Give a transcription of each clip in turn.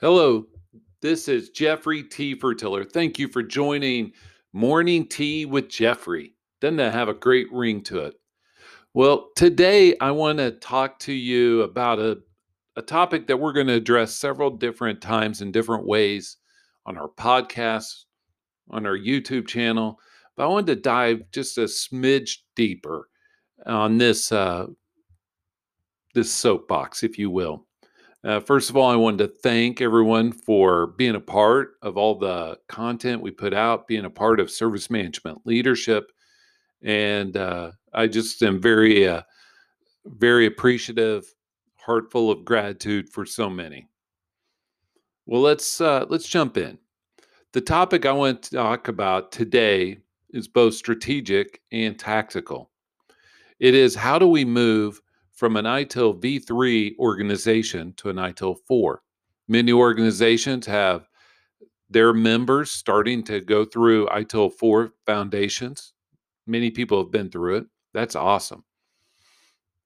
Hello, this is Jeffrey T. Fertiller. Thank you for joining Morning Tea with Jeffrey. Doesn't that have a great ring to it? Well, today I want to talk to you about a, a topic that we're going to address several different times in different ways on our podcast, on our YouTube channel. But I wanted to dive just a smidge deeper on this uh, this soapbox, if you will. Uh, first of all, I wanted to thank everyone for being a part of all the content we put out, being a part of service management leadership. And uh, I just am very, uh, very appreciative, heart full of gratitude for so many. Well, let's uh, let's jump in. The topic I want to talk about today is both strategic and tactical. It is how do we move from an ITIL v3 organization to an ITIL 4. Many organizations have their members starting to go through ITIL 4 foundations. Many people have been through it. That's awesome.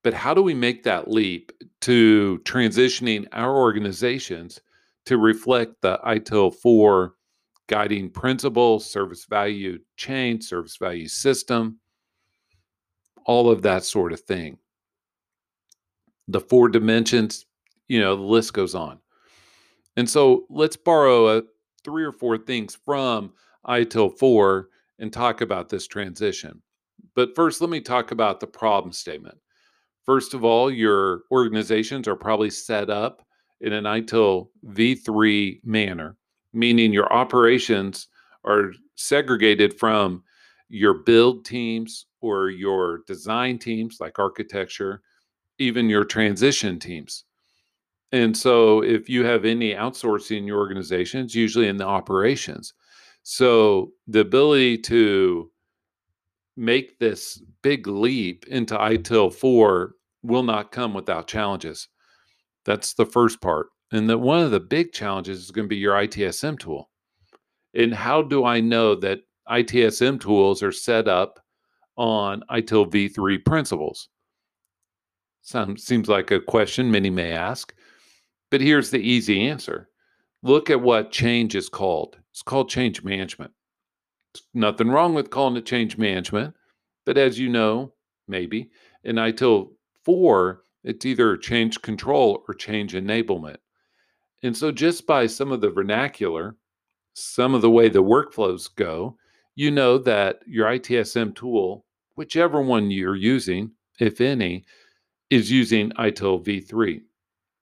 But how do we make that leap to transitioning our organizations to reflect the ITIL 4 guiding principles, service value chain, service value system, all of that sort of thing? The four dimensions, you know, the list goes on. And so let's borrow a, three or four things from ITIL 4 and talk about this transition. But first, let me talk about the problem statement. First of all, your organizations are probably set up in an ITIL v3 manner, meaning your operations are segregated from your build teams or your design teams, like architecture, even your transition teams. And so if you have any outsourcing in your organization, it's usually in the operations. So the ability to make this big leap into ITIL 4 will not come without challenges. That's the first part. And that one of the big challenges is going to be your ITSM tool. And how do I know that ITSM tools are set up on ITIL v3 principles? Sounds seems like a question many may ask, but here's the easy answer. Look at what change is called. It's called change management. nothing wrong with calling it change management, but as you know, maybe in ITIL 4, it's either change control or change enablement. And so just by some of the vernacular, some of the way the workflows go, you know that your ITSM tool, whichever one you're using, if any, is using ITIL v3,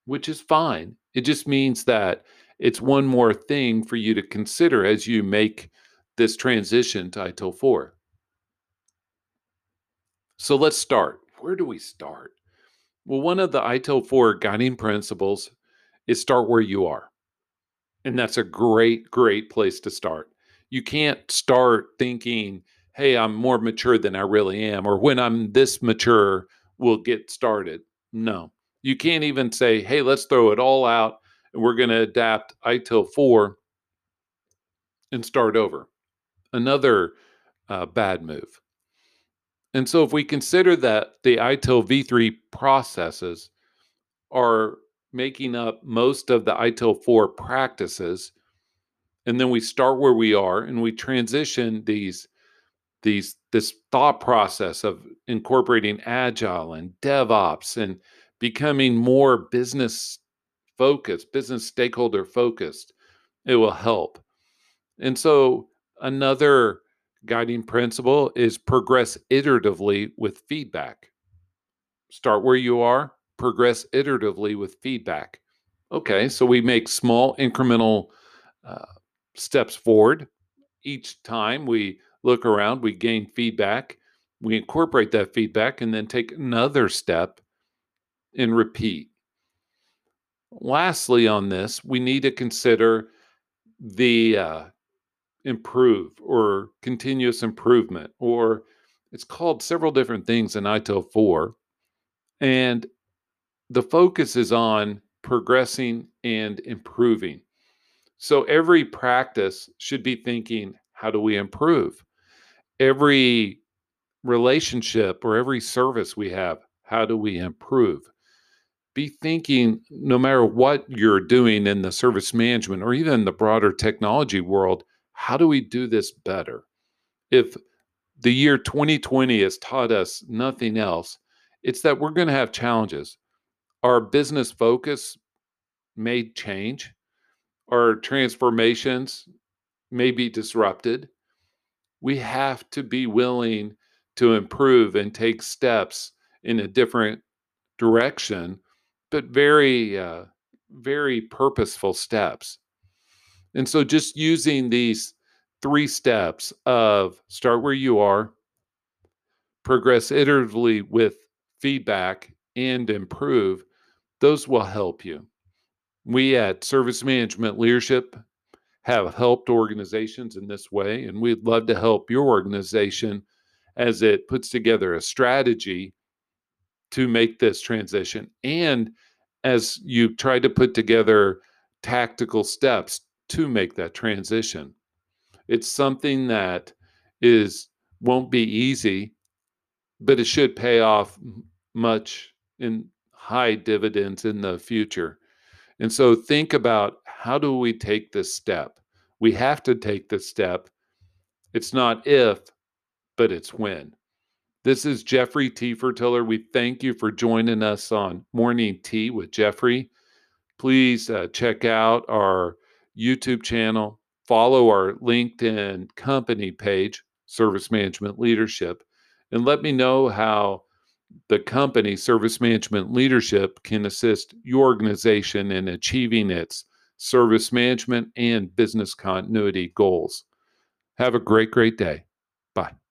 which is fine. It just means that it's one more thing for you to consider as you make this transition to ITIL 4. So let's start. Where do we start? Well, one of the ITIL 4 guiding principles is start where you are. And that's a great, great place to start. You can't start thinking, hey, I'm more mature than I really am, or when I'm this mature, will get started. No, you can't even say, hey, let's throw it all out and we're going to adapt ITIL 4 and start over. Another uh, bad move. And so, if we consider that the ITIL v3 processes are making up most of the ITIL 4 practices, and then we start where we are and we transition these these this thought process of incorporating agile and DevOps and becoming more business focused, business stakeholder focused, it will help. And so another guiding principle is progress iteratively with feedback. Start where you are, progress iteratively with feedback. Okay, so we make small incremental uh, steps forward. Each time we look around, we gain feedback, we incorporate that feedback, and then take another step and repeat. Lastly, on this, we need to consider the uh, improve or continuous improvement, or it's called several different things in ITIL 4. And the focus is on progressing and improving. So every practice should be thinking, how do we improve? Every relationship or every service we have, how do we improve? be thinking no matter what you're doing in the service management or even the broader technology world, how do we do this better? If the year 2020 has taught us nothing else, it's that we're going to have challenges. Our business focus may change, our transformations may be disrupted. We have to be willing to improve and take steps in a different direction, but very, uh, very purposeful steps. And so just using these three steps of start where you are, progress iteratively with feedback, and improve, those will help you. We at Service Management Leadership have helped organizations in this way, and we'd love to help your organization as it puts together a strategy to make this transition and as you try to put together tactical steps to make that transition. It's something that is won't be easy, but it should pay off much in high dividends in the future. And so think about how do we take this step? We have to take this step. It's not if, but it's when. This is Jeffrey T. Fertiller. We thank you for joining us on Morning Tea with Jeffrey. Please uh, check out our YouTube channel, follow our LinkedIn company page, Service Management Leadership, and let me know how the company, Service Management Leadership, can assist your organization in achieving its service management and business continuity goals. Have a great, great day. Bye.